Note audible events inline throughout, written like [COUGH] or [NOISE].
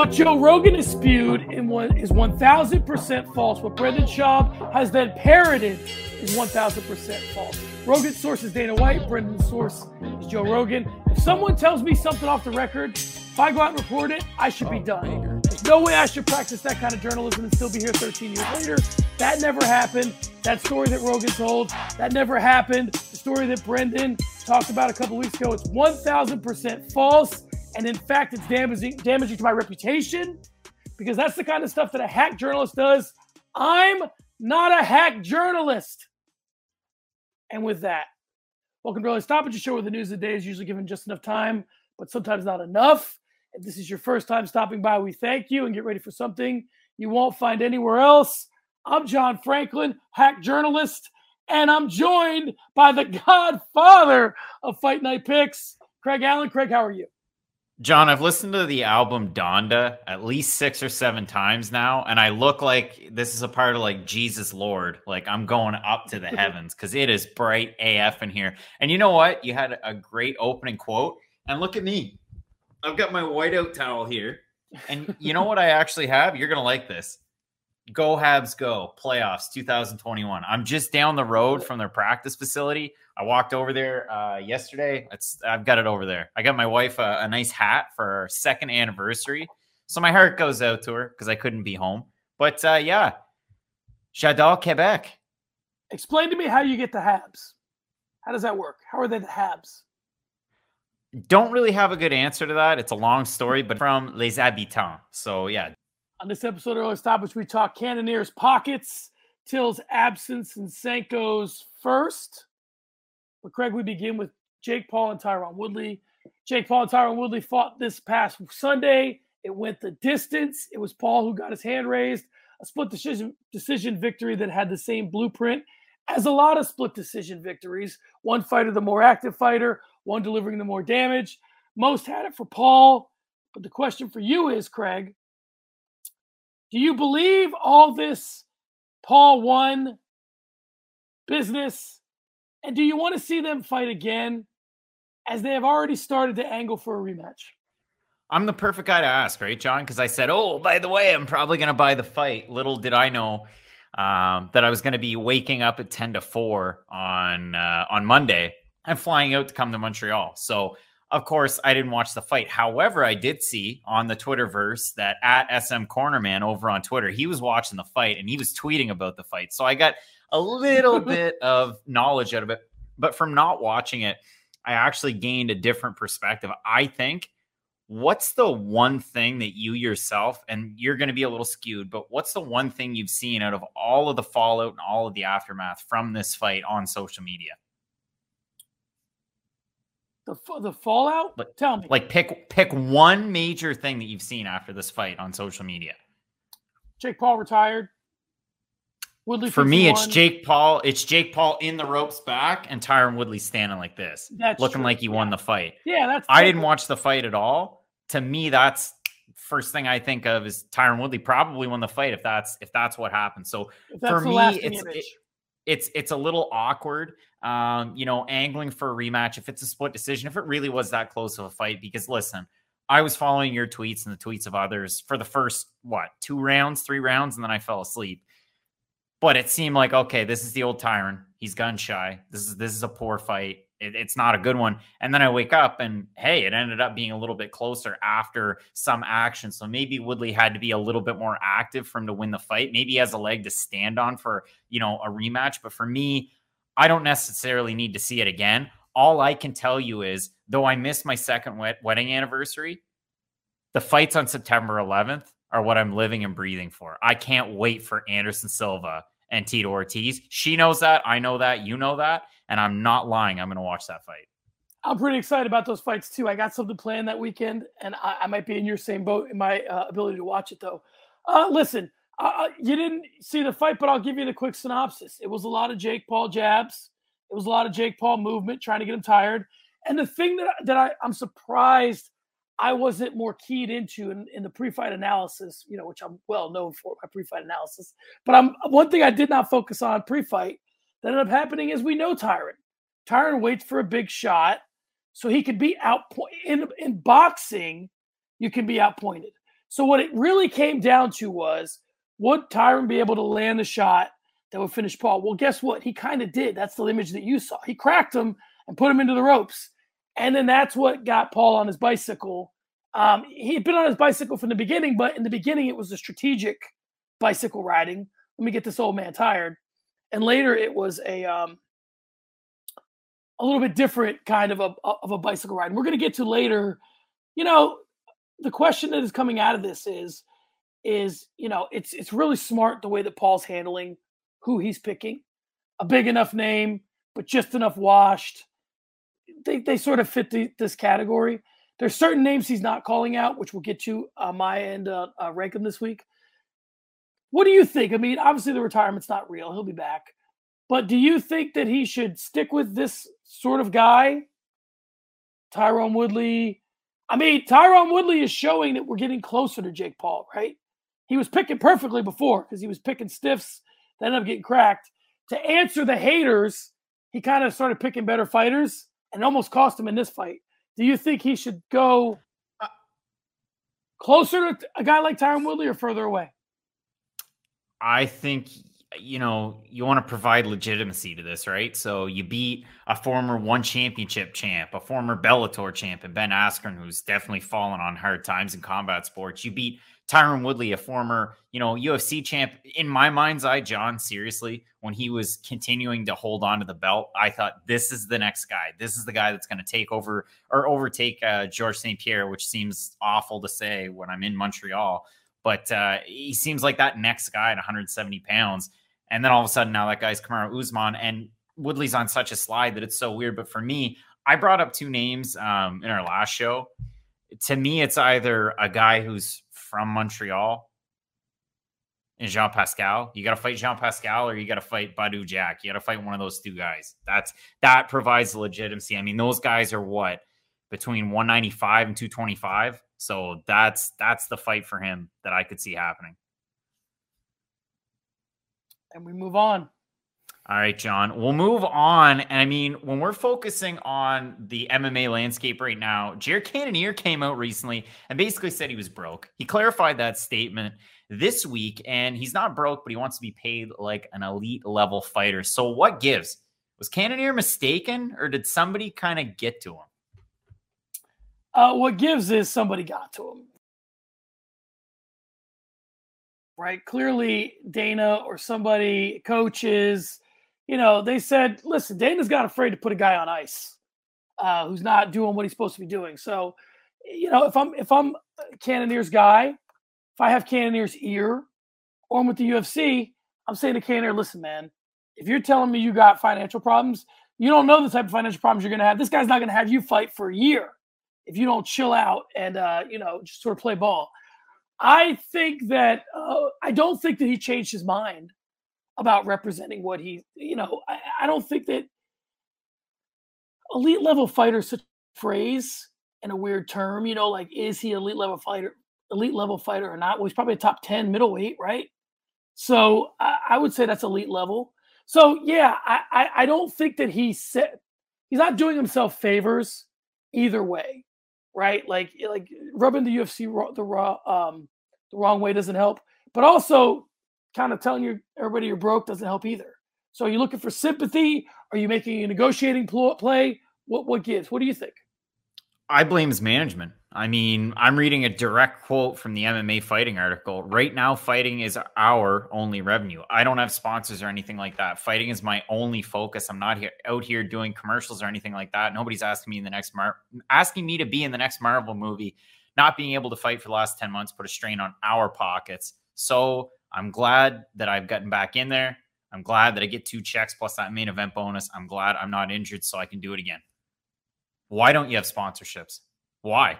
What Joe Rogan has spewed in one is 1000% false. What Brendan Schaub has then parroted is 1000% false. Rogan's source is Dana White. Brendan's source is Joe Rogan. If someone tells me something off the record, if I go out and report it, I should be oh. done. There's no way I should practice that kind of journalism and still be here 13 years later. That never happened. That story that Rogan told, that never happened. The story that Brendan talked about a couple weeks ago, it's 1000% false. And in fact, it's damaging, damaging to my reputation because that's the kind of stuff that a hack journalist does. I'm not a hack journalist. And with that, welcome to Early Stoppage, a show where the news of the day is usually given just enough time, but sometimes not enough. If this is your first time stopping by, we thank you and get ready for something you won't find anywhere else. I'm John Franklin, hack journalist, and I'm joined by the [LAUGHS] godfather of Fight Night Picks, Craig Allen. Craig, how are you? John, I've listened to the album Donda at least six or seven times now, and I look like this is a part of like Jesus Lord. Like I'm going up to the [LAUGHS] heavens because it is bright AF in here. And you know what? You had a great opening quote. And look at me. I've got my whiteout towel here. And you know what I actually have? You're going to like this. Go Habs Go playoffs 2021. I'm just down the road from their practice facility. I walked over there uh, yesterday. It's I've got it over there. I got my wife a, a nice hat for our second anniversary, so my heart goes out to her because I couldn't be home. But uh, yeah, J'adore Quebec. Explain to me how you get the Habs. How does that work? How are they the Habs? Don't really have a good answer to that. It's a long story, but from Les Habitants. So yeah. On this episode of Early Stoppage, we talk Cannoniers pockets, Till's absence, and Sanko's first. But Craig, we begin with Jake Paul and Tyron Woodley. Jake Paul and Tyron Woodley fought this past Sunday. It went the distance. It was Paul who got his hand raised. A split decision decision victory that had the same blueprint as a lot of split decision victories. One fighter, the more active fighter, one delivering the more damage. Most had it for Paul. But the question for you is, Craig, do you believe all this Paul won business and do you want to see them fight again as they have already started to angle for a rematch? I'm the perfect guy to ask, right, John? Because I said, oh, by the way, I'm probably going to buy the fight. Little did I know um, that I was going to be waking up at 10 to 4 on uh, on Monday and flying out to come to Montreal. So, of course, I didn't watch the fight. However, I did see on the Twitterverse that at SM Cornerman over on Twitter, he was watching the fight and he was tweeting about the fight. So I got a little [LAUGHS] bit of knowledge out of it. But from not watching it, I actually gained a different perspective. I think what's the one thing that you yourself, and you're going to be a little skewed, but what's the one thing you've seen out of all of the fallout and all of the aftermath from this fight on social media? The, the fallout? Like, Tell me. Like pick pick one major thing that you've seen after this fight on social media. Jake Paul retired. Woodley for me, it's Jake Paul. It's Jake Paul in the ropes back, and Tyron Woodley standing like this, that's looking true. like he yeah. won the fight. Yeah, that's. I didn't watch the fight at all. To me, that's first thing I think of is Tyron Woodley probably won the fight if that's if that's what happened. So for me, it's it, it's it's a little awkward. Um, you know, angling for a rematch if it's a split decision, if it really was that close of a fight. Because listen, I was following your tweets and the tweets of others for the first what two rounds, three rounds, and then I fell asleep. But it seemed like okay, this is the old Tyron He's gun shy. This is this is a poor fight. It, it's not a good one. And then I wake up and hey, it ended up being a little bit closer after some action. So maybe Woodley had to be a little bit more active for him to win the fight. Maybe he has a leg to stand on for you know a rematch. But for me, I don't necessarily need to see it again. All I can tell you is, though I missed my second wed- wedding anniversary, the fights on September 11th are what I'm living and breathing for. I can't wait for Anderson Silva and Tito Ortiz. She knows that. I know that. You know that. And I'm not lying. I'm going to watch that fight. I'm pretty excited about those fights too. I got something planned that weekend, and I, I might be in your same boat in my uh, ability to watch it though. Uh, listen, uh, uh, you didn't see the fight, but I'll give you the quick synopsis. It was a lot of Jake Paul jabs. It was a lot of Jake Paul movement, trying to get him tired. And the thing that that I, I'm surprised I wasn't more keyed into in, in the pre-fight analysis, you know, which I'm well known for my pre-fight analysis. But I'm one thing I did not focus on pre-fight that ended up happening is we know Tyron. Tyron waits for a big shot so he could be out in in boxing. You can be outpointed. So what it really came down to was would Tyron be able to land the shot that would finish Paul? Well, guess what? He kind of did. That's the image that you saw. He cracked him and put him into the ropes. And then that's what got Paul on his bicycle. Um, he had been on his bicycle from the beginning, but in the beginning, it was a strategic bicycle riding. Let me get this old man tired. And later, it was a um, a little bit different kind of a of a bicycle ride. And we're going to get to later. You know, the question that is coming out of this is is you know it's it's really smart the way that Paul's handling who he's picking. A big enough name, but just enough washed. They they sort of fit the, this category. There's certain names he's not calling out, which we'll get to on my end, uh, uh, rank him this week. What do you think? I mean, obviously the retirement's not real; he'll be back. But do you think that he should stick with this sort of guy, Tyron Woodley? I mean, Tyron Woodley is showing that we're getting closer to Jake Paul, right? He was picking perfectly before because he was picking stiffs that ended up getting cracked. To answer the haters, he kind of started picking better fighters and almost cost him in this fight. Do you think he should go uh, closer to a guy like Tyron Woodley or further away? I think you know you want to provide legitimacy to this, right? So you beat a former one championship champ, a former Bellator champ, and Ben Askren, who's definitely fallen on hard times in combat sports. You beat Tyron Woodley, a former, you know, UFC champ. In my mind's eye, John, seriously, when he was continuing to hold on to the belt, I thought this is the next guy. This is the guy that's going to take over or overtake uh, George St. Pierre, which seems awful to say when I'm in Montreal. But uh, he seems like that next guy at 170 pounds. And then all of a sudden, now that guy's Kamaru Usman, and Woodley's on such a slide that it's so weird. But for me, I brought up two names um, in our last show. To me, it's either a guy who's from Montreal and Jean Pascal. You got to fight Jean Pascal or you got to fight Badou Jack. You got to fight one of those two guys. That's that provides legitimacy. I mean, those guys are what between 195 and 225. So that's that's the fight for him that I could see happening. And we move on. All right, John. We'll move on. And I mean, when we're focusing on the MMA landscape right now, Jared Cannonier came out recently and basically said he was broke. He clarified that statement this week, and he's not broke, but he wants to be paid like an elite level fighter. So, what gives? Was Cannonier mistaken, or did somebody kind of get to him? Uh, what gives is somebody got to him. Right? Clearly, Dana or somebody, coaches, you know, they said, listen, Dana's got afraid to put a guy on ice uh, who's not doing what he's supposed to be doing. So, you know, if I'm if I'm Cannonier's guy, if I have Cannonier's ear, or I'm with the UFC, I'm saying to Cannonier, listen, man, if you're telling me you got financial problems, you don't know the type of financial problems you're going to have. This guy's not going to have you fight for a year if you don't chill out and uh, you know just sort of play ball. I think that uh, I don't think that he changed his mind about representing what he, you know, I, I don't think that elite level fighter such a phrase and a weird term, you know, like is he elite level fighter, elite level fighter or not? Well, he's probably a top 10 middleweight, right? So I, I would say that's elite level. So yeah, I, I, I don't think that he said he's not doing himself favors either way, right? Like like rubbing the UFC the raw um the wrong way doesn't help. But also kind of telling your everybody you're broke doesn't help either. So are you looking for sympathy? Are you making a negotiating play? What what gives? What do you think? I blame his management. I mean, I'm reading a direct quote from the MMA fighting article. Right now, fighting is our only revenue. I don't have sponsors or anything like that. Fighting is my only focus. I'm not here out here doing commercials or anything like that. Nobody's asking me in the next Mar- asking me to be in the next Marvel movie. Not being able to fight for the last 10 months put a strain on our pockets. So I'm glad that I've gotten back in there. I'm glad that I get two checks plus that main event bonus. I'm glad I'm not injured so I can do it again. Why don't you have sponsorships? Why?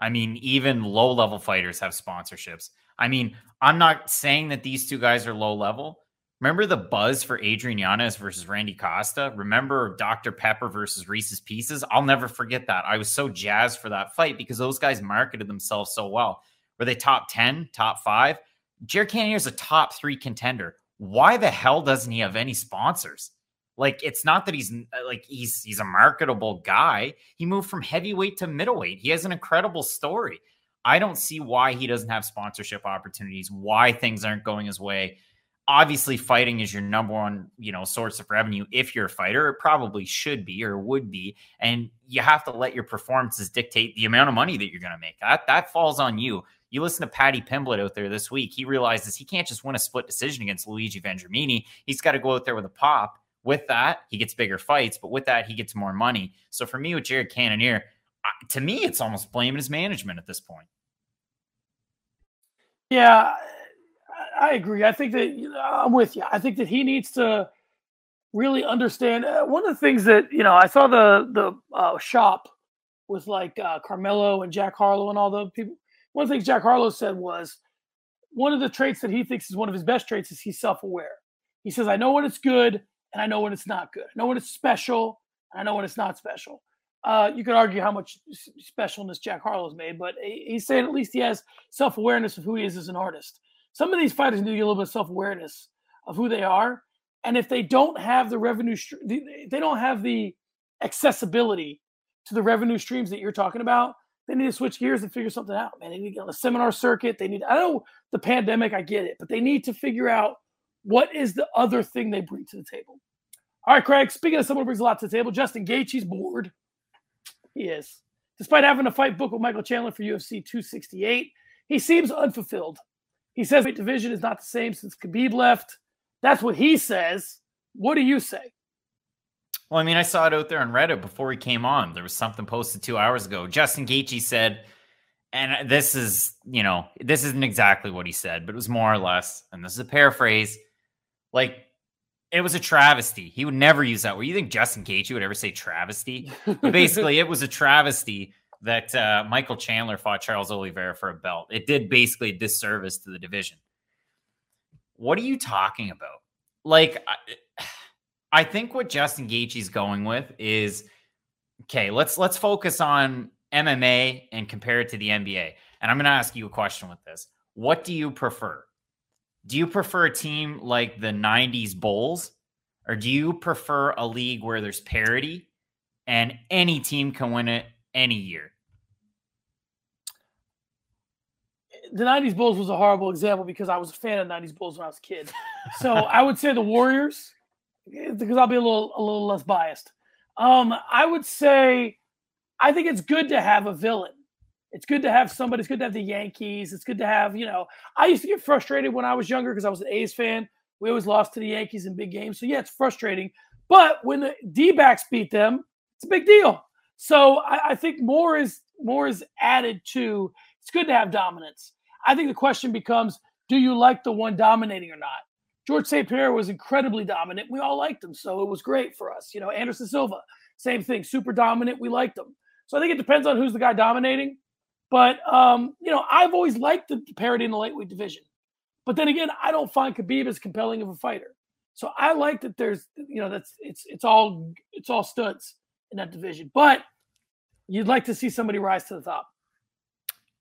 I mean, even low level fighters have sponsorships. I mean, I'm not saying that these two guys are low level. Remember the buzz for Adrian Yanez versus Randy Costa? Remember Dr. Pepper versus Reese's Pieces? I'll never forget that. I was so jazzed for that fight because those guys marketed themselves so well. Were they top 10, top five? Jared Cannonier is a top three contender. Why the hell doesn't he have any sponsors? Like, it's not that he's uh, like he's he's a marketable guy. He moved from heavyweight to middleweight. He has an incredible story. I don't see why he doesn't have sponsorship opportunities, why things aren't going his way. Obviously, fighting is your number one, you know, source of revenue. If you're a fighter, it probably should be or would be, and you have to let your performances dictate the amount of money that you're going to make. That that falls on you. You listen to Paddy Pimblett out there this week. He realizes he can't just win a split decision against Luigi Vendramini. He's got to go out there with a pop. With that, he gets bigger fights, but with that, he gets more money. So for me, with Jared Cannonier, to me, it's almost blaming his management at this point. Yeah, I agree. I think that I'm with you. I think that he needs to really understand. Uh, one of the things that you know, I saw the the uh, shop with like uh, Carmelo and Jack Harlow and all the people. One of the things Jack Harlow said was one of the traits that he thinks is one of his best traits is he's self aware. He says, "I know when it's good and I know when it's not good. I know when it's special and I know when it's not special." Uh, you could argue how much specialness Jack Harlow's made, but he's saying at least he has self awareness of who he is as an artist. Some of these fighters need a little bit of self awareness of who they are, and if they don't have the revenue, they don't have the accessibility to the revenue streams that you're talking about. They need to switch gears and figure something out, man. They need to get on the seminar circuit. They need. I know the pandemic, I get it, but they need to figure out what is the other thing they bring to the table. All right, Craig. Speaking of someone who brings a lot to the table, Justin Gaethje's bored. He is. Despite having a fight book with Michael Chandler for UFC 268, he seems unfulfilled. He says the division is not the same since Khabib left. That's what he says. What do you say? Well, I mean, I saw it out there on Reddit before he came on. There was something posted two hours ago. Justin Gaethje said, and this is, you know, this isn't exactly what he said, but it was more or less, and this is a paraphrase, like it was a travesty. He would never use that word. You think Justin Gaethje would ever say travesty? basically, it was a travesty that uh, Michael Chandler fought Charles Oliveira for a belt. It did basically disservice to the division. What are you talking about? Like, I, I think what Justin Gaethje's going with is okay. Let's let's focus on MMA and compare it to the NBA. And I'm going to ask you a question with this. What do you prefer? Do you prefer a team like the 90s Bulls or do you prefer a league where there's parity and any team can win it any year? The 90s Bulls was a horrible example because I was a fan of 90s Bulls when I was a kid. So I would say the Warriors because I'll be a little a little less biased. Um, I would say I think it's good to have a villain. It's good to have somebody. It's good to have the Yankees. It's good to have, you know, I used to get frustrated when I was younger because I was an A's fan. We always lost to the Yankees in big games. So, yeah, it's frustrating. But when the D backs beat them, it's a big deal. So I, I think more is more is added to it's good to have dominance. I think the question becomes do you like the one dominating or not? George St. Pierre was incredibly dominant. We all liked him. So it was great for us. You know, Anderson Silva, same thing, super dominant. We liked him. So I think it depends on who's the guy dominating. But um, you know, I've always liked the parity in the lightweight division. But then again, I don't find Khabib as compelling of a fighter. So I like that there's you know that's it's it's all it's all studs in that division. But you'd like to see somebody rise to the top.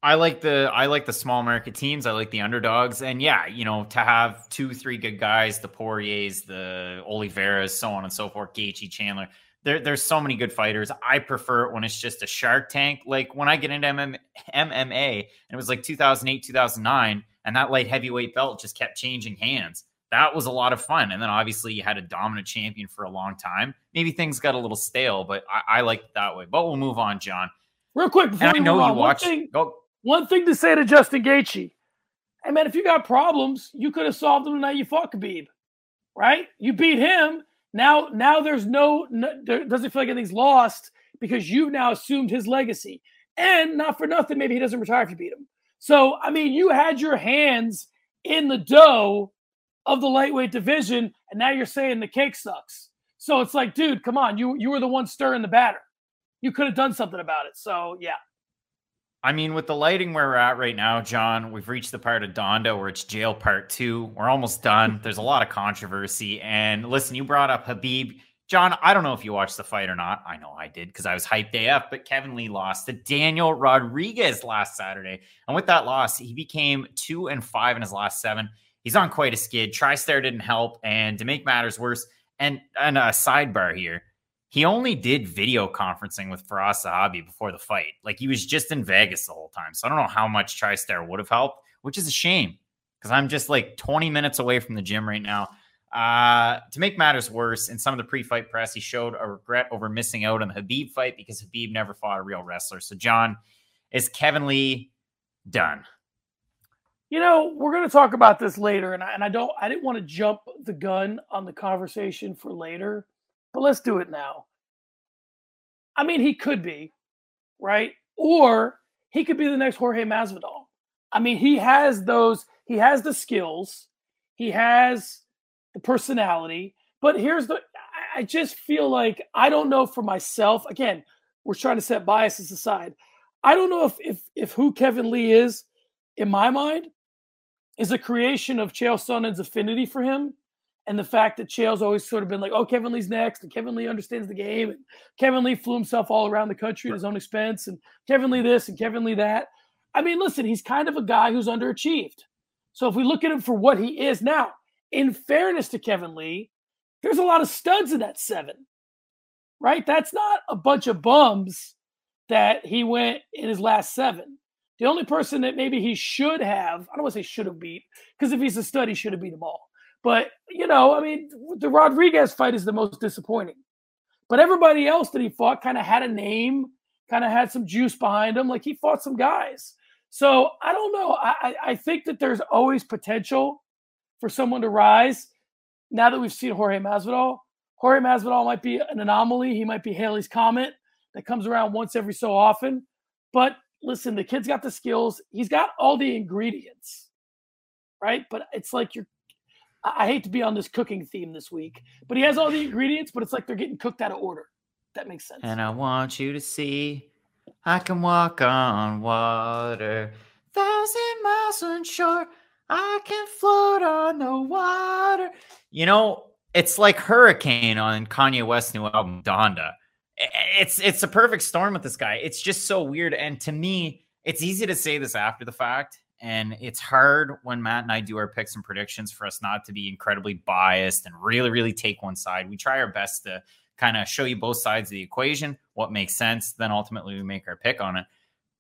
I like the I like the small market teams. I like the underdogs, and yeah, you know, to have two, three good guys, the Poiriers, the Oliveiras, so on and so forth, Gaethje, Chandler there, there's so many good fighters. I prefer it when it's just a Shark Tank. Like when I get into MM, MMA, and it was like 2008, 2009, and that light heavyweight belt just kept changing hands. That was a lot of fun. And then obviously you had a dominant champion for a long time. Maybe things got a little stale, but I, I like it that way. But we'll move on, John. Real quick, before and I know you watch. One thing, one thing to say to Justin Gaethje. Hey man, if you got problems, you could have solved them the night you fought Khabib, right? You beat him now, now there's no, no there doesn't feel like anything's lost because you've now assumed his legacy. And not for nothing, maybe he doesn't retire if you beat him. So, I mean, you had your hands in the dough of the lightweight division, and now you're saying the cake sucks. So it's like, dude, come on, you you were the one stirring the batter. You could have done something about it. So yeah. I mean, with the lighting where we're at right now, John, we've reached the part of Donda where it's jail part two. We're almost done. There's a lot of controversy. And listen, you brought up Habib. John, I don't know if you watched the fight or not. I know I did because I was hyped AF, but Kevin Lee lost to Daniel Rodriguez last Saturday. And with that loss, he became two and five in his last seven. He's on quite a skid. TriStar didn't help. And to make matters worse, and, and a sidebar here, he only did video conferencing with Firas Zahabi before the fight. Like he was just in Vegas the whole time. So I don't know how much TriStar would have helped, which is a shame because I'm just like 20 minutes away from the gym right now. Uh, to make matters worse, in some of the pre-fight press, he showed a regret over missing out on the Habib fight because Habib never fought a real wrestler. So, John, is Kevin Lee done? You know, we're going to talk about this later, and I, and I don't, I didn't want to jump the gun on the conversation for later but let's do it now. I mean, he could be, right? Or he could be the next Jorge Masvidal. I mean, he has those, he has the skills, he has the personality. But here's the, I just feel like I don't know for myself. Again, we're trying to set biases aside. I don't know if if if who Kevin Lee is, in my mind, is a creation of Chael Sonnen's affinity for him and the fact that Chael's always sort of been like, oh, Kevin Lee's next, and Kevin Lee understands the game, and Kevin Lee flew himself all around the country at his own expense, and Kevin Lee this and Kevin Lee that. I mean, listen, he's kind of a guy who's underachieved. So if we look at him for what he is now, in fairness to Kevin Lee, there's a lot of studs in that seven, right? That's not a bunch of bums that he went in his last seven. The only person that maybe he should have, I don't want to say should have beat, because if he's a stud, he should have beat them all. But, you know, I mean, the Rodriguez fight is the most disappointing. But everybody else that he fought kind of had a name, kind of had some juice behind him. Like he fought some guys. So I don't know. I, I think that there's always potential for someone to rise. Now that we've seen Jorge Masvidal, Jorge Masvidal might be an anomaly. He might be Halley's Comet that comes around once every so often. But listen, the kid's got the skills. He's got all the ingredients, right? But it's like you're I hate to be on this cooking theme this week, but he has all the ingredients, but it's like they're getting cooked out of order. That makes sense. And I want you to see I can walk on water. Thousand miles on shore. I can float on the water. You know, it's like Hurricane on Kanye West's new album, Donda. It's it's a perfect storm with this guy. It's just so weird. And to me, it's easy to say this after the fact and it's hard when Matt and I do our picks and predictions for us not to be incredibly biased and really, really take one side. We try our best to kind of show you both sides of the equation, what makes sense. Then ultimately we make our pick on it.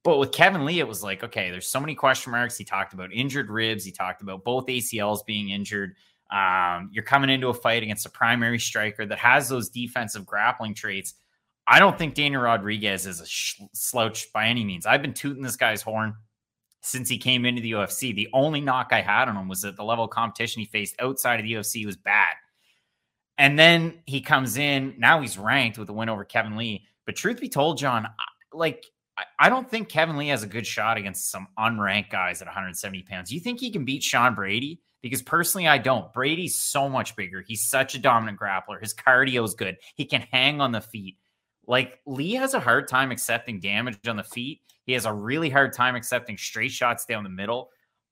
But with Kevin Lee, it was like, okay, there's so many question marks. He talked about injured ribs. He talked about both ACLs being injured. Um, you're coming into a fight against a primary striker that has those defensive grappling traits. I don't think Daniel Rodriguez is a sh- slouch by any means. I've been tooting this guy's horn since he came into the UFC. The only knock I had on him was that the level of competition he faced outside of the UFC was bad. And then he comes in. Now he's ranked with a win over Kevin Lee. But truth be told, John, like I don't think Kevin Lee has a good shot against some unranked guys at 170 pounds. You think he can beat Sean Brady? Because personally, I don't. Brady's so much bigger. He's such a dominant grappler. His cardio is good. He can hang on the feet. Like Lee has a hard time accepting damage on the feet. He has a really hard time accepting straight shots down the middle.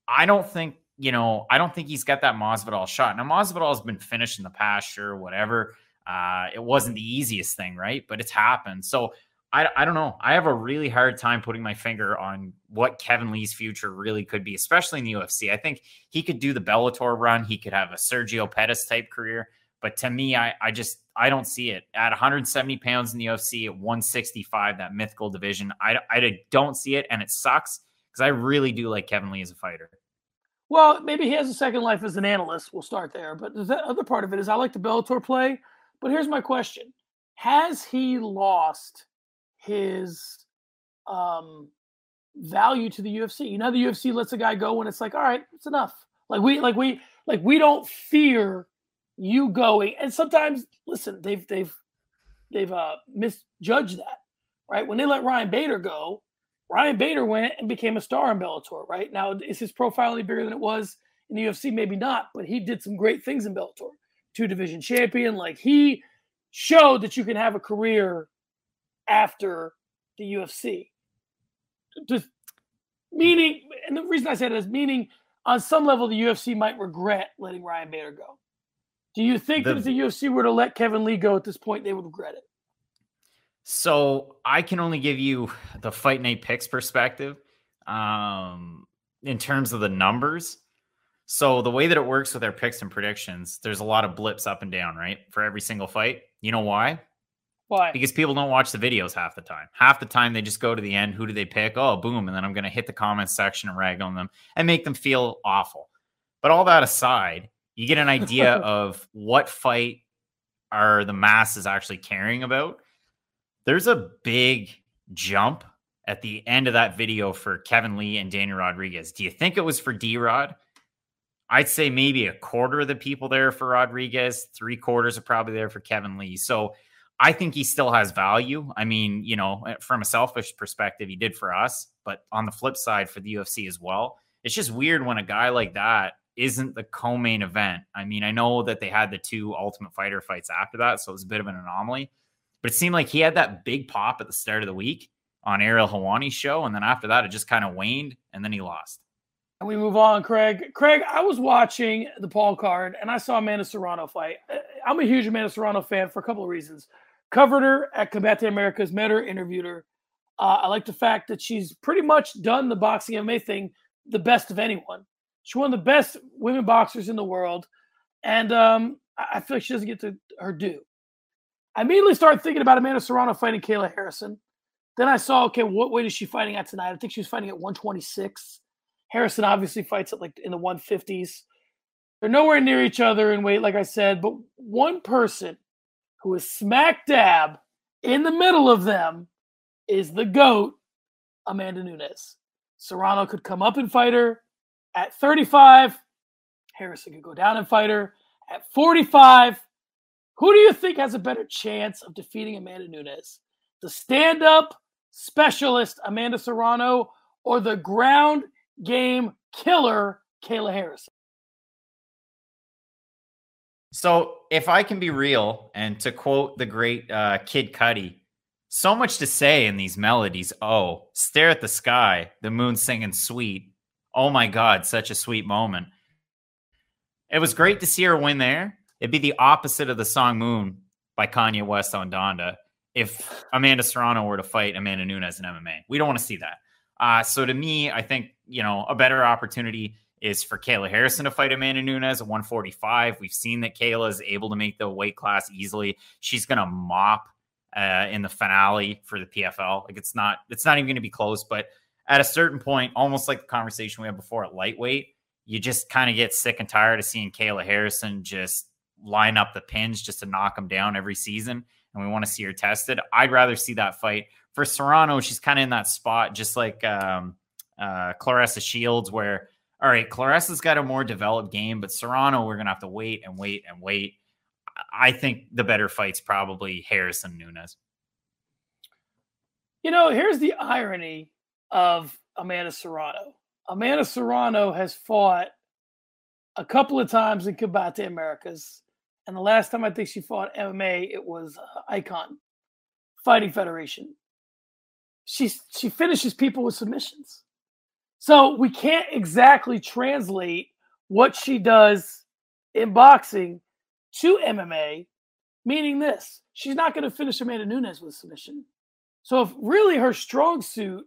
I don't think, you know, I don't think he's got that Masvidal shot. Now, Masvidal has been finished in the past, sure, whatever. Uh, it wasn't the easiest thing, right? But it's happened. So I, I don't know. I have a really hard time putting my finger on what Kevin Lee's future really could be, especially in the UFC. I think he could do the Bellator run. He could have a Sergio Pettis type career. But to me, I, I just I don't see it at 170 pounds in the UFC at 165, that mythical division. I, I don't see it, and it sucks because I really do like Kevin Lee as a fighter. Well, maybe he has a second life as an analyst. We'll start there. But the other part of it is I like the Bellator play. But here's my question: Has he lost his um, value to the UFC? You know, the UFC lets a guy go when it's like, all right, it's enough. Like we, like we, like we don't fear you going and sometimes listen they've they've they've uh misjudged that right? When they let ryan bader go ryan bader went and became a star in bellator right? Now is his profile any bigger than it was in the ufc maybe not but he did some great things in bellator. Two division champion like he showed that you can have a career after the ufc just meaning and the reason i said it is meaning on some level the ufc might regret letting ryan bader go do you think the, that if the UFC were to let Kevin Lee go at this point, they would regret it? So I can only give you [SIGHS] the Fight Night picks perspective um, in terms of the numbers. So the way that it works with our picks and predictions, there's a lot of blips up and down, right? For every single fight. You know why? Why? Because people don't watch the videos half the time. Half the time they just go to the end. Who do they pick? Oh, boom. And then I'm going to hit the comments section and rag on them and make them feel awful. But all that aside, you get an idea [LAUGHS] of what fight are the masses actually caring about. There's a big jump at the end of that video for Kevin Lee and Daniel Rodriguez. Do you think it was for D Rod? I'd say maybe a quarter of the people there for Rodriguez, three quarters are probably there for Kevin Lee. So I think he still has value. I mean, you know, eh, from a selfish perspective, he did for us, but on the flip side, for the UFC as well, it's just weird when a guy like that isn't the co-main event. I mean, I know that they had the two Ultimate Fighter fights after that, so it was a bit of an anomaly. But it seemed like he had that big pop at the start of the week on Ariel Helwani's show, and then after that, it just kind of waned, and then he lost. And we move on, Craig. Craig, I was watching the Paul card, and I saw Amanda Serrano fight. Eh, I'm a huge Amanda Serrano fan for a couple of reasons covered her at Combate Americas, met her, interviewed her. Uh, I like the fact that she's pretty much done the boxing MMA thing the best of anyone. She's one of the best women boxers in the world, and um, I feel like she doesn't get to her due. I immediately started thinking about Amanda Serrano fighting Kayla Harrison. Then I saw, okay, what weight is she fighting at tonight? I think she was fighting at 126. Harrison obviously fights at like in the 150s. They're nowhere near each other in weight, like I said, but one person who is smack dab in the middle of them, is the GOAT, Amanda Nunes. Serrano could come up and fight her at 35. Harrison could go down and fight her at 45. Who do you think has a better chance of defeating Amanda Nunes? The stand up specialist, Amanda Serrano, or the ground game killer, Kayla Harrison? So, if I can be real, and to quote the great uh, Kid Cudi, so much to say in these melodies. Oh, stare at the sky, the moon singing sweet. Oh my God, such a sweet moment. It was great to see her win there. It'd be the opposite of the song Moon by Kanye West on Donda if Amanda Serrano were to fight Amanda Nunes in MMA. We don't want to see that. Uh, so to me, I think, you know, a better opportunity is for Kayla Harrison to fight Amanda Nunes at 145. We've seen that Kayla is able to make the weight class easily. She's going to mop uh, in the finale for the PFL. Like it's not, it's not even going to be close. But at a certain point, almost like the conversation we had before at lightweight, you just kind of get sick and tired of seeing Kayla Harrison just line up the pins just to knock them down every season. And we want to see her tested. I'd rather see that fight for Serrano. She's kind of in that spot, just like um, uh, Claressa Shields, where all right, Claressa's got a more developed game, but Serrano, we're gonna have to wait and wait and wait. I think the better fight's probably Harrison Nunes. You know, here's the irony of Amanda Serrano. Amanda Serrano has fought a couple of times in Combate Americas, and the last time I think she fought MMA, it was uh, Icon Fighting Federation. She she finishes people with submissions. So we can't exactly translate what she does in boxing to MMA, meaning this she's not going to finish Amanda Nunes with submission. So if really her strong suit,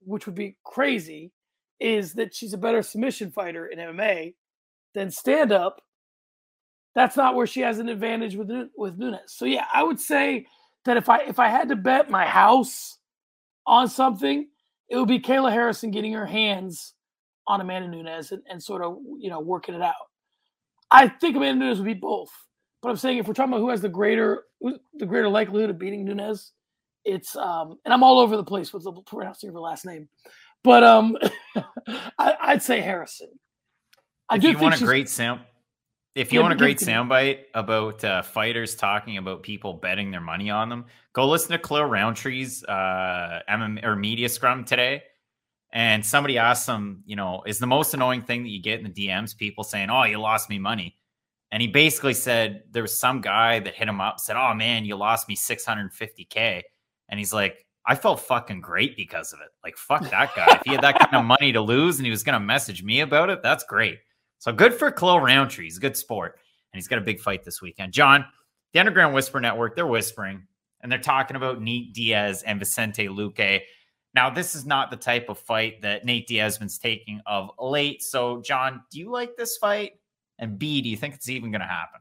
which would be crazy, is that she's a better submission fighter in MMA than stand up, that's not where she has an advantage with with Nunes. So yeah, I would say that if I if I had to bet my house on something, it would be Kayla Harrison getting her hands on Amanda Nunes and, and sort of you know working it out. I think Amanda Nunes would be both, but I'm saying if we're talking about who has the greater the greater likelihood of beating Nunes, it's um and I'm all over the place with the pronouncing of her last name, but um [LAUGHS] I, would say Harrison. I if do you want a great sound, if you want a great soundbite about uh, fighters talking about people betting their money on them, go listen to Khalil Rountree's uh, MM or media scrum today. And somebody asked him, you know, is the most annoying thing that you get in the DMs people saying, "Oh, you lost me money," and he basically said there was some guy that hit him up, said, "Oh man, you lost me 650k," and he's like, "I felt fucking great because of it. Like, fuck that guy. if he had that kind of money to lose and he was gonna message me about it, that's great." So good for Khalil Rountree. He's a good sport. And he's got a big fight this weekend. John, the Underground Whisper Network, they're whispering and they're talking about Nate Diaz and Vicente Luque. Now, this is not the type of fight that Nate Diaz been taking of late. So, John, do you like this fight? And B, do you think it's even going to happen?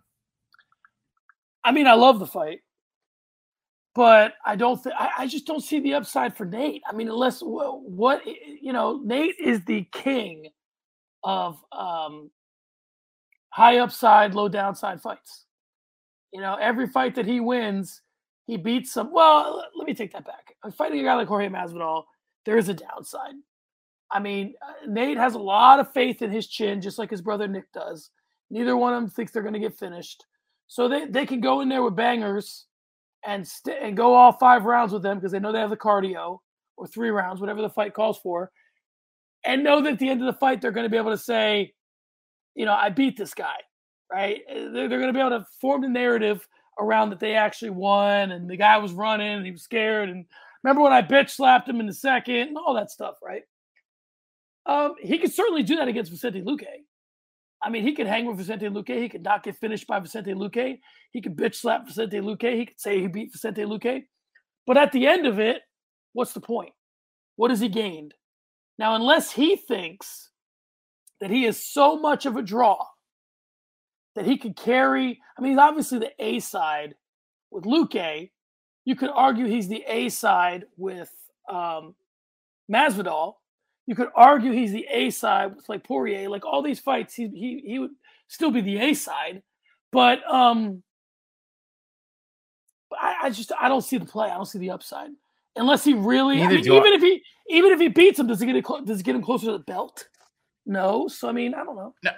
I mean, I love the fight. But I don't I, just don't see the upside for Nate. I mean, unless what you know, Nate is the king of um, high upside, low downside fights. You know, every fight that he wins, he beats some. Well, let me take that back. Fighting a guy like Jorge Masvidal. There is a downside. I mean, uh, Nate has a lot of faith in his chin, just like his brother Nick does. Neither one of them thinks they're going to get finished, so they they can go in there with bangers and st- and go all five rounds with them because they know they have the cardio or three rounds, whatever the fight calls for, and know that at the end of the fight they're going to be able to say, you know, I beat this guy, right? Uh, they're, they're going to be able to form the narrative around that they actually won and the guy was running and he was scared and remember when I bitch slapped him in the second and all that stuff, right? Um, he could certainly do that against Vicente Luque. I mean, he could hang with Vicente Luque. He could not get finished by Vicente Luque. He could bitch slap Vicente Luque. He could say he beat Vicente Luque. But at the end of it, what's the point? What has he gained? Now, unless he thinks that he is so much of a draw that he could carry, I mean, he's obviously the A side with Luque. You could argue he's the A side with um, Masvidal. You could argue he's the A side with like Poirier, like all these fights, he he he would still be the A side, but um, I, I just I don't see the play. I don't see the upside unless he really. I mean, even I. if he even if he beats him, does he get it? Does it get him closer to the belt? No. So I mean, I don't know. No.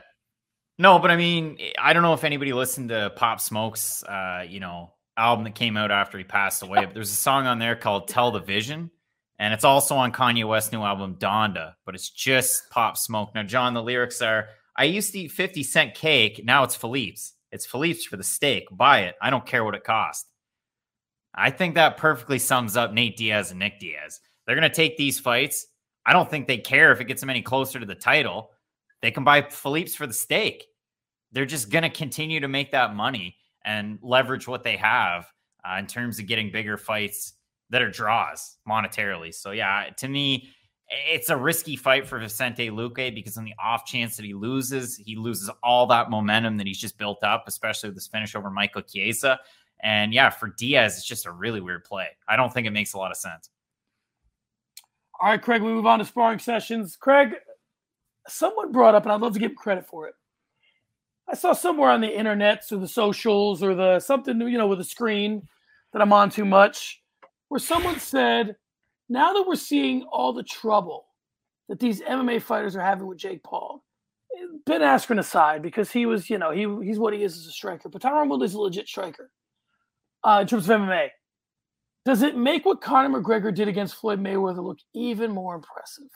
No, but I mean, I don't know if anybody listened to Pop Smoke's, uh, you know, album that came out after he passed away. But there's a song on there called "Tell the Vision," And it's also on Kanye West's new album, Donda, but it's just Pop Smoke. Now, John, the lyrics are I used to eat 50 cent cake. Now it's Philippe's. It's Philippe's for the steak. Buy it. I don't care what it costs. I think that perfectly sums up Nate Diaz and Nick Diaz. They're going to take these fights. I don't think they care if it gets them any closer to the title. They can buy Philippe's for the steak. They're just going to continue to make that money and leverage what they have uh, in terms of getting bigger fights that are draws monetarily. So yeah, to me, it's a risky fight for Vicente Luque because on the off chance that he loses, he loses all that momentum that he's just built up, especially with this finish over Michael Chiesa. And yeah, for Diaz, it's just a really weird play. I don't think it makes a lot of sense. All right, Craig, we move on to sparring sessions. Craig, someone brought up, and I'd love to give credit for it. I saw somewhere on the internet or the socials or the something, you know, with a screen that I'm on too much where someone said, now that we're seeing all the trouble that these MMA fighters are having with Jake Paul, Ben Askren aside, because he was, you know, he he's what he is as a striker, but Tyron Woodley's a legit striker uh, in terms of MMA. Does it make what Conor McGregor did against Floyd Mayweather look even more impressive?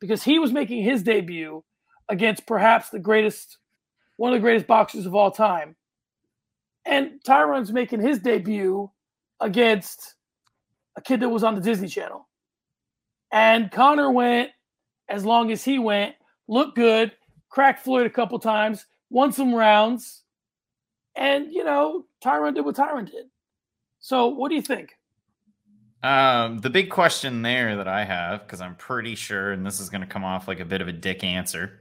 Because he was making his debut against perhaps the greatest, one of the greatest boxers of all time. And Tyron's making his debut against a kid that was on the Disney Channel. And Conor went as long as he went, looked good, cracked Floyd a couple times, won some rounds, and you know, Tyron did what Tyron did. So, what do you think? Um, the big question there that I have, because I'm pretty sure, and this is going to come off like a bit of a dick answer.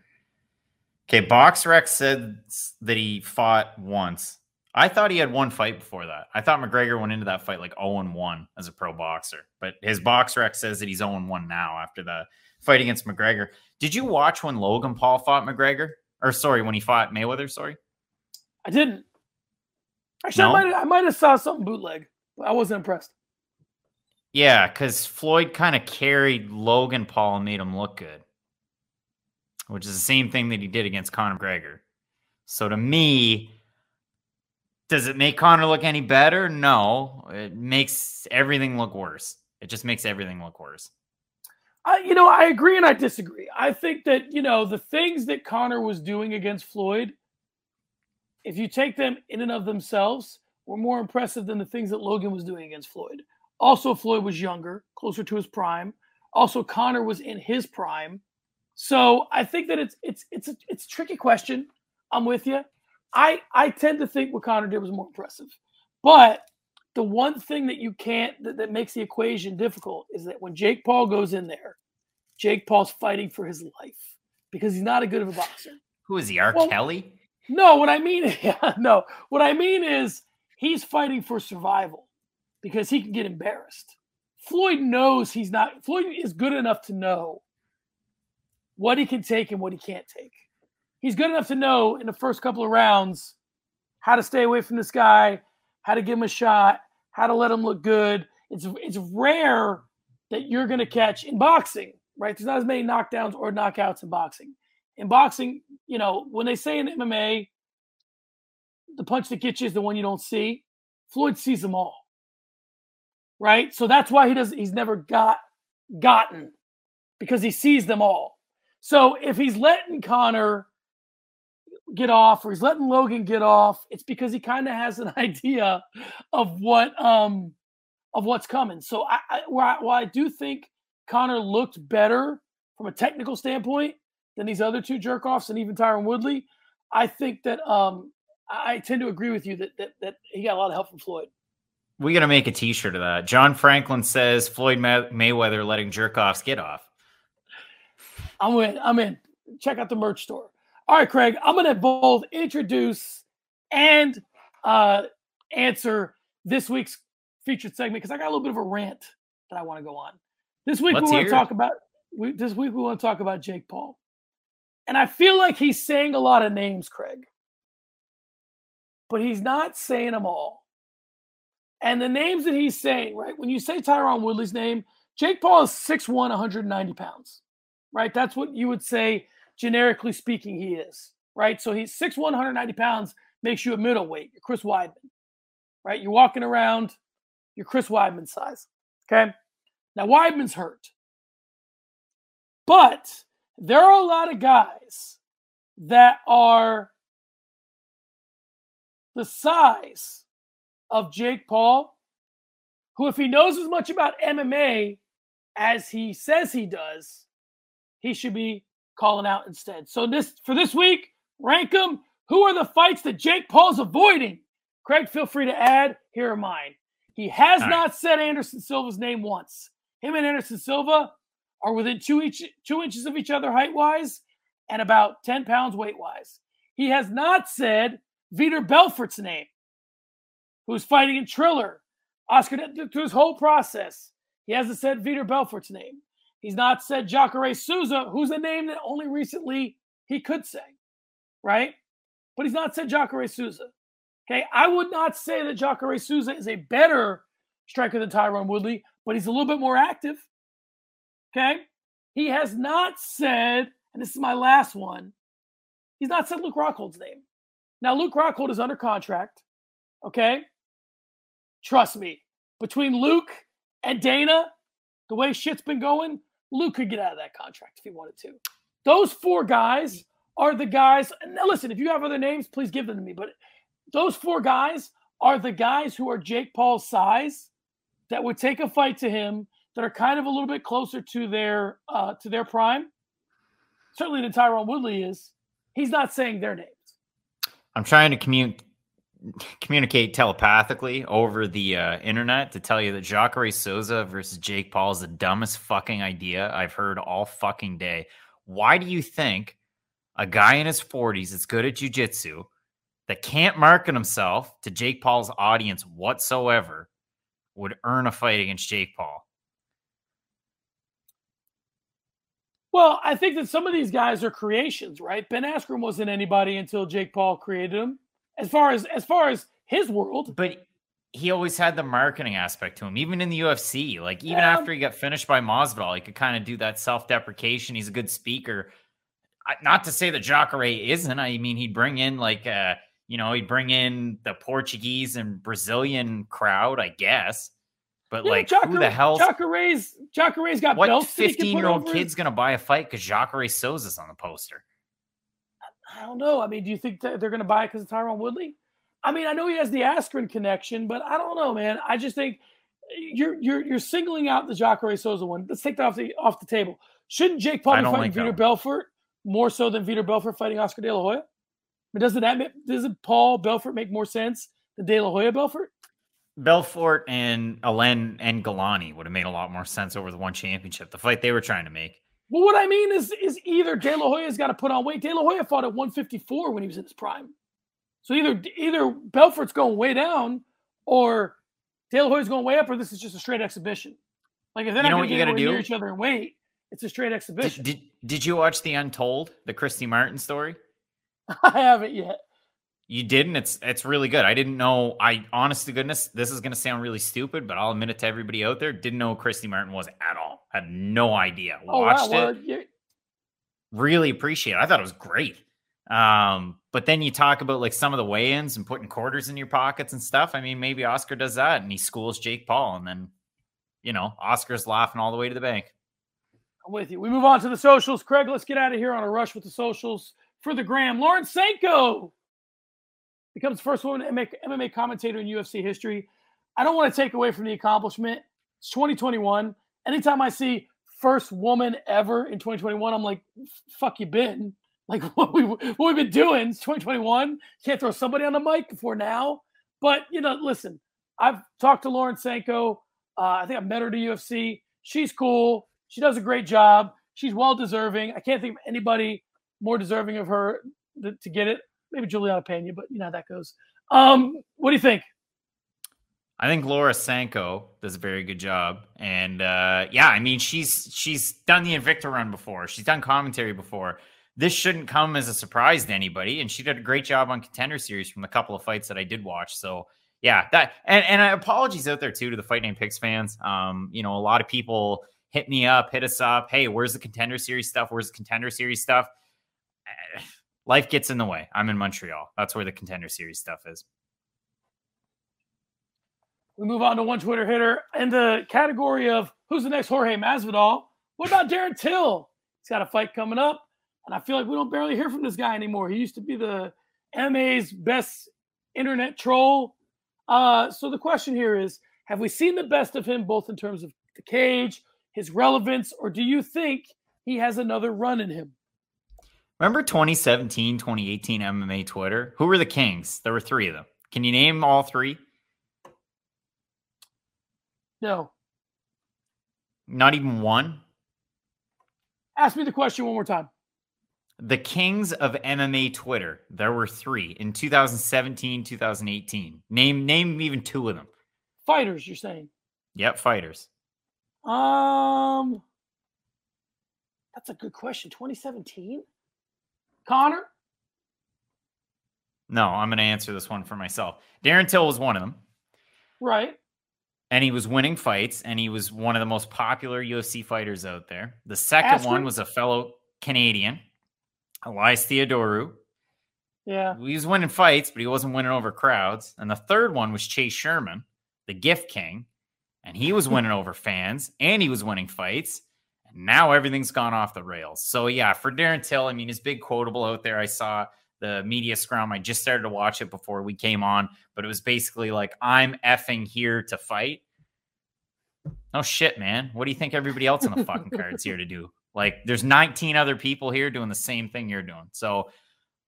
Okay, BoxRec said that he fought once. I thought he had one fight before that. I thought McGregor went into that fight like 0 1 as a pro boxer, but his BoxRec says that he's 0 1 now after the fight against McGregor. Did you watch when Logan Paul fought McGregor? Or sorry, when he fought Mayweather? Sorry, I didn't. Actually, no? I might I might have saw something bootleg. I wasn't impressed. Yeah, because Floyd kind of carried Logan Paul and made him look good, which is the same thing that he did against Conor McGregor. So to me, does it make Conor look any better? No. It makes everything look worse. It just makes everything look worse. I, you know, I agree and I disagree. I think that, you know, the things that Conor was doing against Floyd, if you take them in and of themselves, were more impressive than the things that Logan was doing against Floyd. Also, Floyd was younger, closer to his prime. Also, Conor was in his prime. So I think that it's it's it's a, it's a tricky question. I'm with you. I I tend to think what Conor did was more impressive. But the one thing that you can't that, that makes the equation difficult is that when Jake Paul goes in there, Jake Paul's fighting for his life because he's not a good of a boxer. Who is he? R. Well, Kelly? No, what I mean, [LAUGHS] yeah, no, what I mean is he's fighting for survival because he can get embarrassed. Floyd knows he's not, Floyd is good enough to know what he can take and what he can't take. He's good enough to know in the first couple of rounds how to stay away from this guy, how to give him a shot, how to let him look good. It's it's rare that you're going to catch in boxing, right? There's not as many knockdowns or knockouts in boxing. In boxing, you know, when they say in MMA, the punch that gets you is the one you don't see. Floyd sees them all, right? So that's why he does. He's never got gotten because he sees them all. So if he's letting Conor get off or he's letting Logan get off, it's because he kind of has an [LAUGHS] idea of what um of what's coming. So I, I while, while I do think Conor looked better from a technical standpoint than these other two jerk offs and even Tyron Woodley, I think that um I tend to agree with you that that, that he got a lot of help from Floyd. We got to make a T-shirt of that. John Franklin says Floyd May- Mayweather letting jerk offs get off. I'm in. I'm in. Check out the merch store. All right, Craig, I'm going to both introduce and uh, answer this week's featured segment because I got a little bit of a rant that I want to go on. This week Let's we want to talk about we, this week we want to talk about Jake Paul, and I feel like he's saying a lot of names, Craig, but he's not saying them all. And the names that he's saying, right? When you say Tyron Woodley's name, Jake Paul is 6'1", 190 pounds, right? That's what you would say generically speaking, he is, right? So he's 6'1, 190 pounds, makes you a middleweight. You're Chris Weidman, right? You're walking around, you're Chris Weidman size, okay? Now, Weidman's hurt. But there are a lot of guys that are the size of Jake Paul, who, if he knows as much about MMA as he says he does, he should be calling out instead. So this for this week, rank them. Who are the fights that Jake Paul's avoiding? Craig, feel free to add. Here are mine. He has All not right. said Anderson Silva's name once. Him and Anderson Silva are within two each two inches of each other height wise and about 10 pounds weight wise. He has not said Vitor Belfort's name, who's fighting in Triller. Oscar through his whole process. He hasn't said Vitor Belfort's name. He's not said Jacare Souza, who's a name that only recently he could say, right? But he's not said Jacare Souza. Okay, I would not say that Jacare Souza is a better striker than Tyron Woodley, but he's a little bit more active. Okay, he has not said, and this is my last one. He's not said Luke Rockhold's name. Now, Luke Rockhold is under contract. Okay, trust me. Between Luke and Dana, the way shit's been going, Luke could get out of that contract if he wanted to. Those four guys are the guys. Now, listen, if you have other names, please give them to me. But those four guys are the guys who are Jake Paul's size that would take a fight to him that are kind of a little bit closer to their uh, to their prime. Certainly, the Tyron Woodley is. He's not saying their names. I'm trying to commute communicate telepathically over the uh, internet to tell you that Jacare Souza versus Jake Paul is the dumbest fucking idea I've heard all fucking day. Why do you think a guy in his 40s that's good at jujitsu that can't market himself to Jake Paul's audience whatsoever would earn a fight against Jake Paul? Well, I think that some of these guys are creations, right? Ben Askren wasn't anybody until Jake Paul created him as far as as far as his world. But he always had the marketing aspect to him, even in the UFC. Like even yeah. after he got finished by Masvidal, he could kind of do that self-deprecation. He's a good speaker. Not to say that Jacare isn't. I mean, he'd bring in like uh, you know, he'd bring in the Portuguese and Brazilian crowd, I guess. But yeah, like, Jacare, who the hell? Jacare's Jacare's got what fifteen-year-old kid's gonna buy a fight because Jacare Souza's on the poster? I don't know. I mean, do you think they're going to buy it because of Tyron Woodley? I mean, I know he has the Askren connection, but I don't know, man. I just think eh, you're you're you're singling out the Jacare Souza one. Let's take that off the off the table. Shouldn't Jake Paul be fighting Vitor Belfort more so than Vitor Belfort fighting Oscar De La Hoya? I mean, doesn't that make, doesn't Paul Belfort make more sense than De La Hoya Belfort? Belfort and Alen and Galani would have made a lot more sense over the one championship, the fight they were trying to make. Well, what I mean is, is either De La Hoya's got to put on weight. De La Hoya fought at 154 when he was in his prime. So either either Belfort's going way down, or De La Hoya's going way up, or this is just a straight exhibition. Like if they're you not going to get near each other and wait, it's a straight exhibition. Did, did, did you watch the Untold, the Christy Martin story? [LAUGHS] I haven't yet. You didn't? It's it's really good. I didn't know. I honest to goodness, this is going to sound really stupid, but I'll admit it to everybody out there. Didn't know Christy Martin was at all. Had no idea. Oh, Watched wow. it. Well, really appreciate it. I thought it was great. Um, but then you talk about like some of the weigh-ins and putting quarters in your pockets and stuff. I mean, maybe Oscar does that and he schools Jake Paul, and then you know Oscar's laughing all the way to the bank. I'm with you. We move on to the socials. Craig, let's get out of here on a rush with the socials for the gram. Laura Sanko becomes first woman MMA commentator in UFC history. I don't want to take away from the accomplishment. It's 2021. Anytime I see first woman ever in 2021, I'm like, fuck you been. Like [LAUGHS] what we what we've been doing It's 2021. Can't throw somebody on the mic before now. But you know, listen, I've talked to Laura Sanko. Uh, I think I've met her at UFC. She's cool. She does a great job. She's well deserving. I can't think of anybody more deserving of her to get it maybe Juliana Pena, but you know how that goes. Um, what do you think? I think Laura Sanko does a very good job, and uh, yeah, I mean she's she's done the Invicta run before. She's done commentary before. This shouldn't come as a surprise to anybody, and she did a great job on Contender Series from the couple of fights that I did watch. So yeah, that and and apologies out there too to the Fight Night Picks fans. Um, you know, a lot of people hit me up, hit us up. Hey, where's the Contender Series stuff? Where's the Contender Series stuff? Life gets in the way. I'm in Montreal. That's where the contender series stuff is. We move on to one Twitter hitter in the category of who's the next Jorge Masvidal. What about Darren Till? He's got a fight coming up, and I feel like we don't barely hear from this guy anymore. He used to be the MA's best internet troll. Uh, so the question here is: Have we seen the best of him, both in terms of the cage, his relevance, or do you think he has another run in him? Remember 2017, 2018 MMA Twitter? Who were the kings? There were three of them. Can you name all three? No. Not even one? Ask me the question one more time. The kings of MMA Twitter. There were three in 2017, 2018. Name name even two of them. Fighters, you're saying? Yep, fighters. Um That's a good question. 2017? Conor? No, I'm going to answer this one for myself. Darren Till was one of them. Right. And he was winning fights, and he was one of the most popular UFC fighters out there. The second one was a fellow Canadian, Elias Theodorou. Yeah. He was winning fights, but he wasn't winning over crowds. And the third one was Chase Sherman, the gift king. And he was [LAUGHS] winning over fans, and he was winning fights now everything's gone off the rails. So yeah, for Darren Till, I mean, his big quotable out there. I saw the media scrum. I just started to watch it before we came on, but it was basically like, "I'm effing here to fight." Oh shit, man! What do you think everybody else in the fucking [LAUGHS] card's here to do? Like, there's 19 other people here doing the same thing you're doing. So,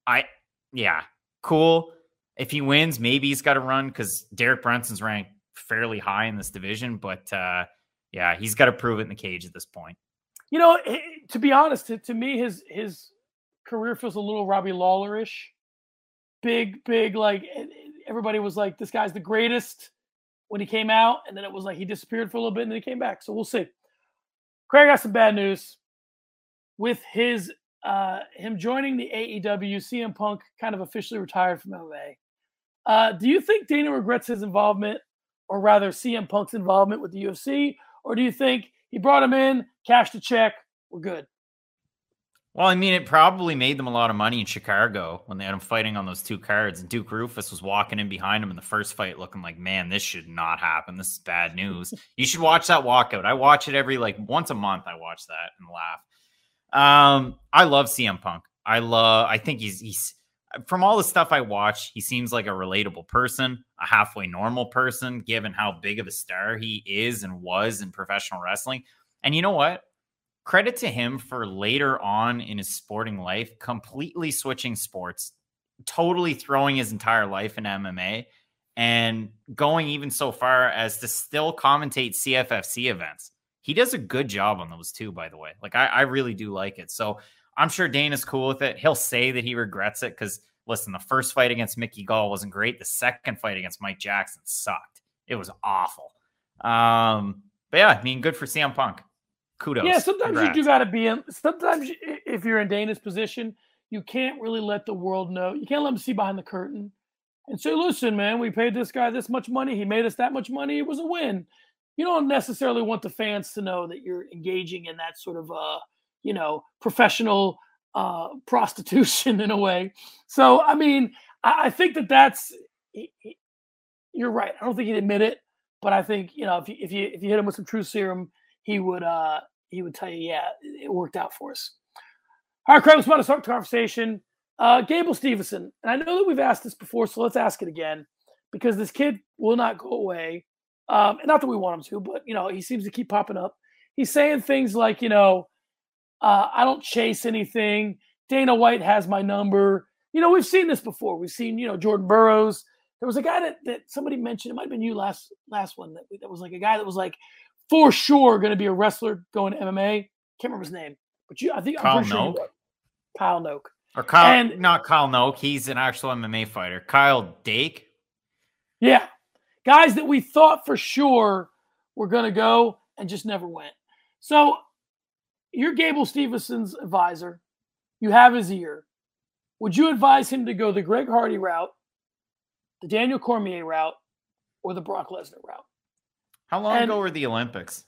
I, yeah, cool. If he wins, maybe he's got to run because Derek Brunson's ranked fairly high in this division. But uh, yeah, he's got to prove it in the cage at this point. You know, to be honest, to, to me, his his career feels a little Robbie Lawlerish. Big, big, like everybody was like, this guy's the greatest when he came out, and then it was like he disappeared for a little bit and then he came back. So we'll see. Craig got some bad news with his uh him joining the AEW. CM Punk kind of officially retired from MMA. Uh, do you think Dana regrets his involvement, or rather CM Punk's involvement with the UFC, or do you think he brought him in, cashed the check. We're good. Well, I mean, it probably made them a lot of money in Chicago when they had him fighting on those two cards. And Duke Roufus was walking in behind him in the first fight, looking like, man, this should not happen. This is bad news. [LAUGHS] you should watch that walkout. I watch it every like once a month. I watch that and laugh. Um, I love CM Punk. I love. I think he's he's from all the stuff I watch, he seems like a relatable person, a halfway normal person, given how big of a star he is and was in professional wrestling. And you know what? Credit to him for later on in his sporting life, completely switching sports, totally throwing his entire life in MMA, and going even so far as to still commentate CFFC events. He does a good job on those too, by the way. Like, I, I really do like it. So, I'm sure Dana's cool with it. He'll say that he regrets it because listen, the first fight against Mickey Gall wasn't great. The second fight against Mike Jackson sucked. It was awful. Um, but yeah, I mean, good for CM Punk. Kudos. Yeah, sometimes Congrats. you do got to be in. Sometimes if you're in Dana's position, you can't really let the world know. You can't let them see behind the curtain and say, "Listen, man, we paid this guy this much money. He made us that much money. It was a win." You don't necessarily want the fans to know that you're engaging in that sort of, uh, you know, professional uh, [LAUGHS] prostitution in a way. So, I mean, I, I think that that's. You're right. I don't think he'd admit it, but I think you know if you if you if you hit him with some truth serum, he would uh he would tell you, yeah, it worked out for us. All right, Craig, let's start the conversation. Uh, Gable Steveson, and I know that we've asked this before, so let's ask it again because this kid will not go away. Um, and not that we want him to, but you know, he seems to keep popping up. He's saying things like, you know, uh, I don't chase anything. Dana White has my number. You know, we've seen this before. We've seen, you know, Jordan Burroughs. There was a guy that, that somebody mentioned. It might have been you last last one. That, that was like a guy that was like for sure going to be a wrestler going to MMA. Can't remember his name, but you, I think Kyle I'm pretty Noke. sure Kyle Noke. Or Kyle, and, not Kyle Noke. He's an actual MMA fighter. Kyle Dake. Yeah, guys that we thought for sure were going to go and just never went. So you're Gable Steveson's advisor. You have his ear. Would you advise him to go the Greg Hardy route, the Daniel Cormier route, or the Brock Lesnar route? How long and, ago were the Olympics?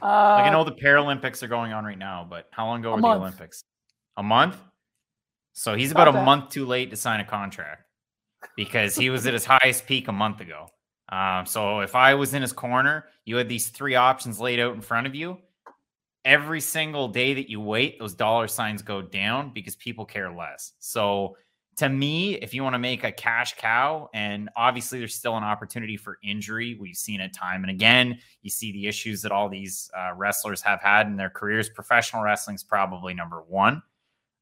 Uh, like I know the Paralympics are going on right now, but how long ago were month. the Olympics? A month. So he's about, about a month too late to sign a contract because he was at his highest peak a month ago. Um, so if I was in his corner, you had these three options laid out in front of you. Every single day that you wait, those dollar signs go down because people care less. So to me, if you want to make a cash cow, and obviously there's still an opportunity for injury, we've seen it time and again. You see the issues that all these uh, wrestlers have had in their careers. Professional wrestling is probably number one.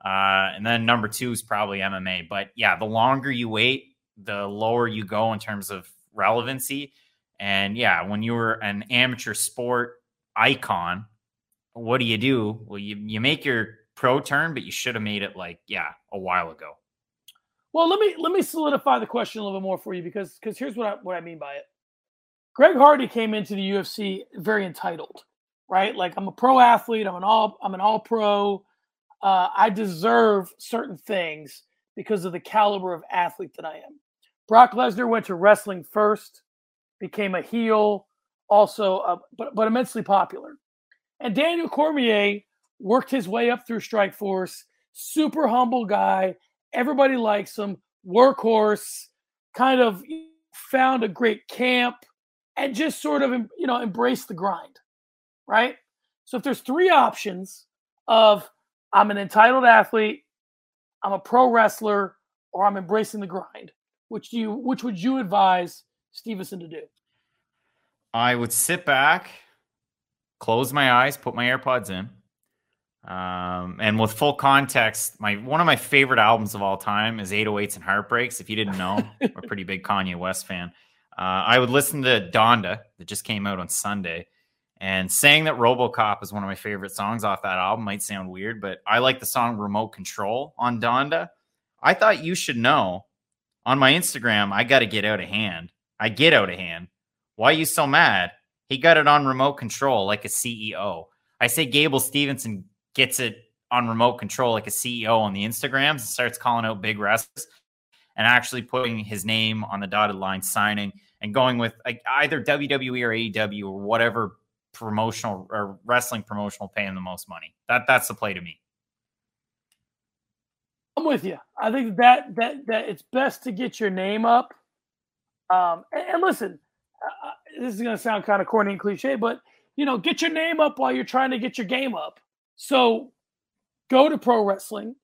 Uh, and then number two is probably MMA. But yeah, the longer you wait, the lower you go in terms of relevancy. And yeah, when you were an amateur sport icon, what do you do? Well, you, you make your pro turn, but you should have made it like, yeah, a while ago. Well, let me let me solidify the question a little bit more for you because because here's what I what I mean by it. Greg Hardy came into the UFC very entitled, right? Like I'm a pro athlete, I'm an all I'm an all pro. Uh, I deserve certain things because of the caliber of athlete that I am. Brock Lesnar went to wrestling first, became a heel, also, uh, but but immensely popular. And Daniel Cormier worked his way up through Strikeforce. Super humble guy, Everybody likes him. Workhorse, kind of found a great camp and just sort of you know embrace the grind, right? So if there's three options of I'm an entitled athlete, I'm a pro wrestler, or I'm embracing the grind, which do you which would you advise Steveson to do? I would sit back, close my eyes, put my AirPods in, um, and with full context, my one of my favorite albums of all time is 808s and Heartbreaks. If you didn't know, [LAUGHS] I'm a pretty big Kanye West fan. Uh, I would listen to Donda that just came out on Sunday, and saying that RoboCop is one of my favorite songs off that album might sound weird, but I like the song Remote Control on Donda. I thought you should know on my Instagram, I got to get out of hand. I get out of hand. Why are you so mad? He got it on remote control like a CEO. I say Gable Steveson gets it on remote control like a CEO on the Instagrams and starts calling out big wrestlers and actually putting his name on the dotted line signing and going with like either WWE or AEW or whatever promotional or wrestling promotional paying the most money. That that's the play to me. I'm with you. I think that that that it's best to get your name up. Um, and, and listen, uh, this is going to sound kind of corny and cliche, but you know, get your name up while you're trying to get your game up. So go to pro wrestling,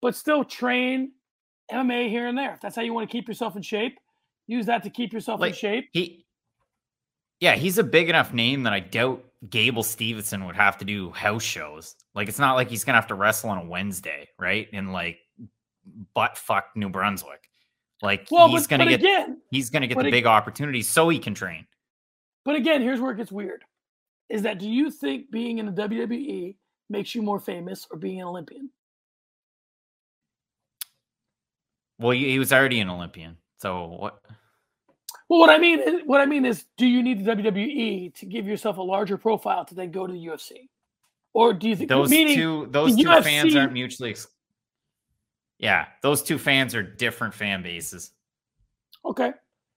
but still train MMA here and there. If that's how you want to keep yourself in shape, use that to keep yourself like, in shape. He, yeah, he's a big enough name that I doubt Gable Steveson would have to do house shows. Like, it's not like he's gonna have to wrestle on a Wednesday, right? In like butt fuck New Brunswick. Like well, he's gonna get again, he's gonna get the big opportunities so he can train. But again, here's where it gets weird is that do you think being in the WWE makes you more famous or being an Olympian? Well, he was already an Olympian. So what? Well, what I mean, is, what I mean is, do you need the WWE to give yourself a larger profile to then go to the UFC, or do you think those two those two UFC, fans aren't mutually? Ex- yeah, those two fans are different fan bases. Okay,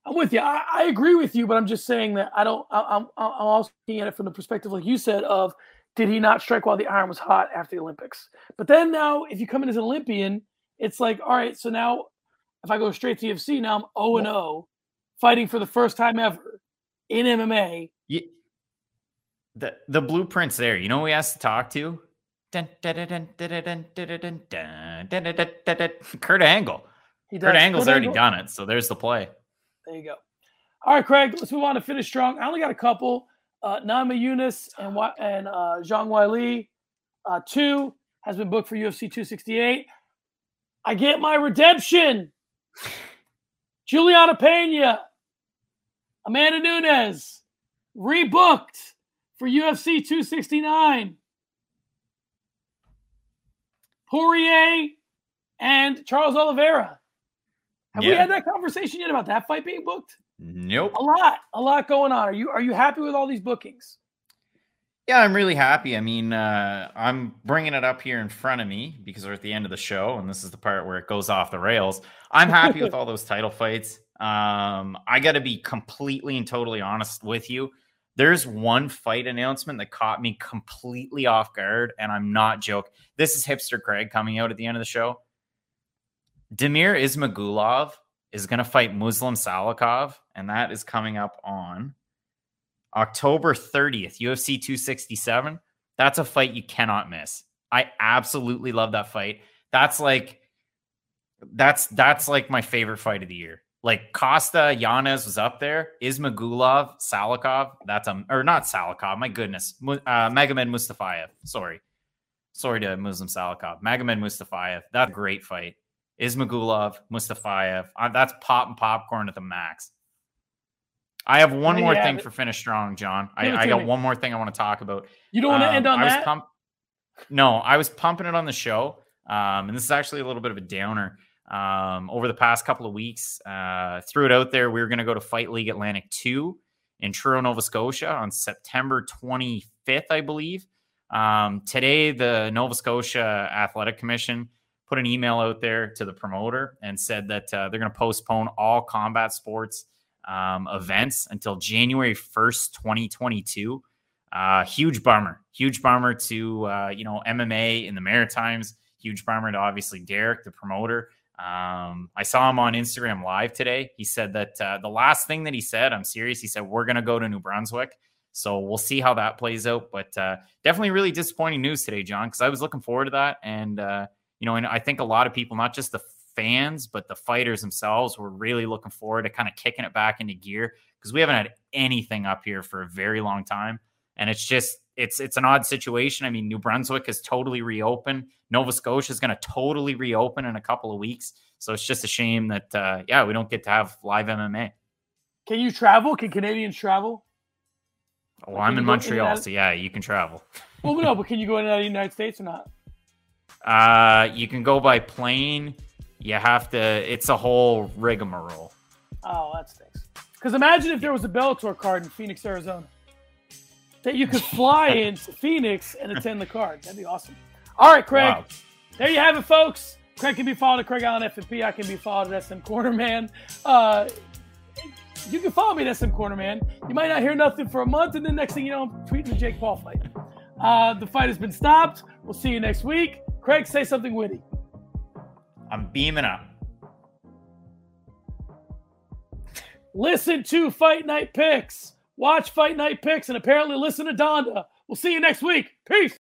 I'm with you. I, I agree with you, but I'm just saying that I don't. I, I'm I'm also looking at it from the perspective, like you said, of did he not strike while the iron was hot after the Olympics? But then now, if you come in as an Olympian, it's like, all right, so now if I go straight to UFC, now I'm 0 and 0, fighting for the first time ever in MMA. Yeah. The the blueprint's there. You know who he has to talk to? Kurt Angle. Kurt Angle's Kurt already Angle. done it, so there's the play. There you go. All right, Craig, let's move on to finish strong. I only got a couple. Uh, Namajunas and and uh, Zhang Weili, uh, two has been booked for UFC 268. I get my redemption. Juliana Pena, Amanda Nunes, rebooked for UFC 269. Poirier and Charles Oliveira. Have yeah. we had that conversation yet about that fight being booked? Nope. A lot, a lot going on. Are you are you happy with all these bookings? Yeah, I'm really happy. I mean, uh, I'm bringing it up here in front of me because we're at the end of the show, and this is the part where it goes off the rails. I'm happy with [LAUGHS] all those title fights. Um, I got to be completely and totally honest with you. There's one fight announcement that caught me completely off guard, and I'm not joking. This is hipster Craig coming out at the end of the show. Damir Ismagulov is going to fight Muslim Salikhov, and that is coming up on October 30th, UFC 267. That's a fight you cannot miss. I absolutely love that fight. That's like that's that's like my favorite fight of the year. Like Costa Yanez was up there. Ismagulov, Salikhov. That's a or not Salikhov. My goodness, uh, Magomed Mustafayev. Sorry, sorry to Muslim Salikhov. Magomed Mustafayev. That's a great fight. Ismagulov, Mustafayev. Uh, that's pop and popcorn at the max. I have one more thing it. for finish strong, John. I, I, got me. one more thing I want to talk about. You don't want to um, end on I that? Pump- no, I was pumping it on the show. Um, and this is actually a little bit of a downer. Um, over the past couple of weeks, uh, threw it out there. We were going to go to Fight League Atlantic 2 in Truro, Nova Scotia on September 25th, I believe. Um, today, the Nova Scotia Athletic Commission put an email out there to the promoter and said that uh, they're going to postpone all combat sports um, events until January 1st, 2022. Uh, huge bummer, huge bummer to, uh, you know, MMA in the Maritimes, huge bummer to obviously Derek, the promoter. Um, I saw him on Instagram live today. He said that uh, the last thing that he said, I'm serious, he said, we're going to go to New Brunswick. So we'll see how that plays out. But uh, definitely really disappointing news today, John, because I was looking forward to that. And, uh, you know, and I think a lot of people, not just the fans, but the fighters themselves were really looking forward to kind of kicking it back into gear because we haven't had anything up here for a very long time. And it's just it's it's an odd situation. I mean, New Brunswick is totally reopened. Nova Scotia is going to totally reopen in a couple of weeks. So it's just a shame that uh, yeah, we don't get to have live MMA. Can you travel? Can Canadians travel? Oh, I'm in Montreal, so yeah, you can travel. well, no, but [LAUGHS] can you go in the United States or not? Uh, you can go by plane you have to. It's a whole rigmarole. Oh, that stinks. Because imagine if there was a Bellator card in Phoenix, Arizona, that you could fly [LAUGHS] into Phoenix and attend the card. That'd be awesome. All right, Craig. Wow. There you have it, folks. Craig can be followed at Craig Allen FFP. I can be followed at SM Cornerman. Uh, you can follow me at SM Cornerman. You might not hear nothing for a month, and then next thing you know, I'm tweeting the Jake Paul fight. Uh, the fight has been stopped. We'll see you next week. Craig, say something witty. I'm beaming up. Listen to Fight Night Picks. Watch Fight Night Picks and apparently listen to Donda. We'll see you next week. Peace.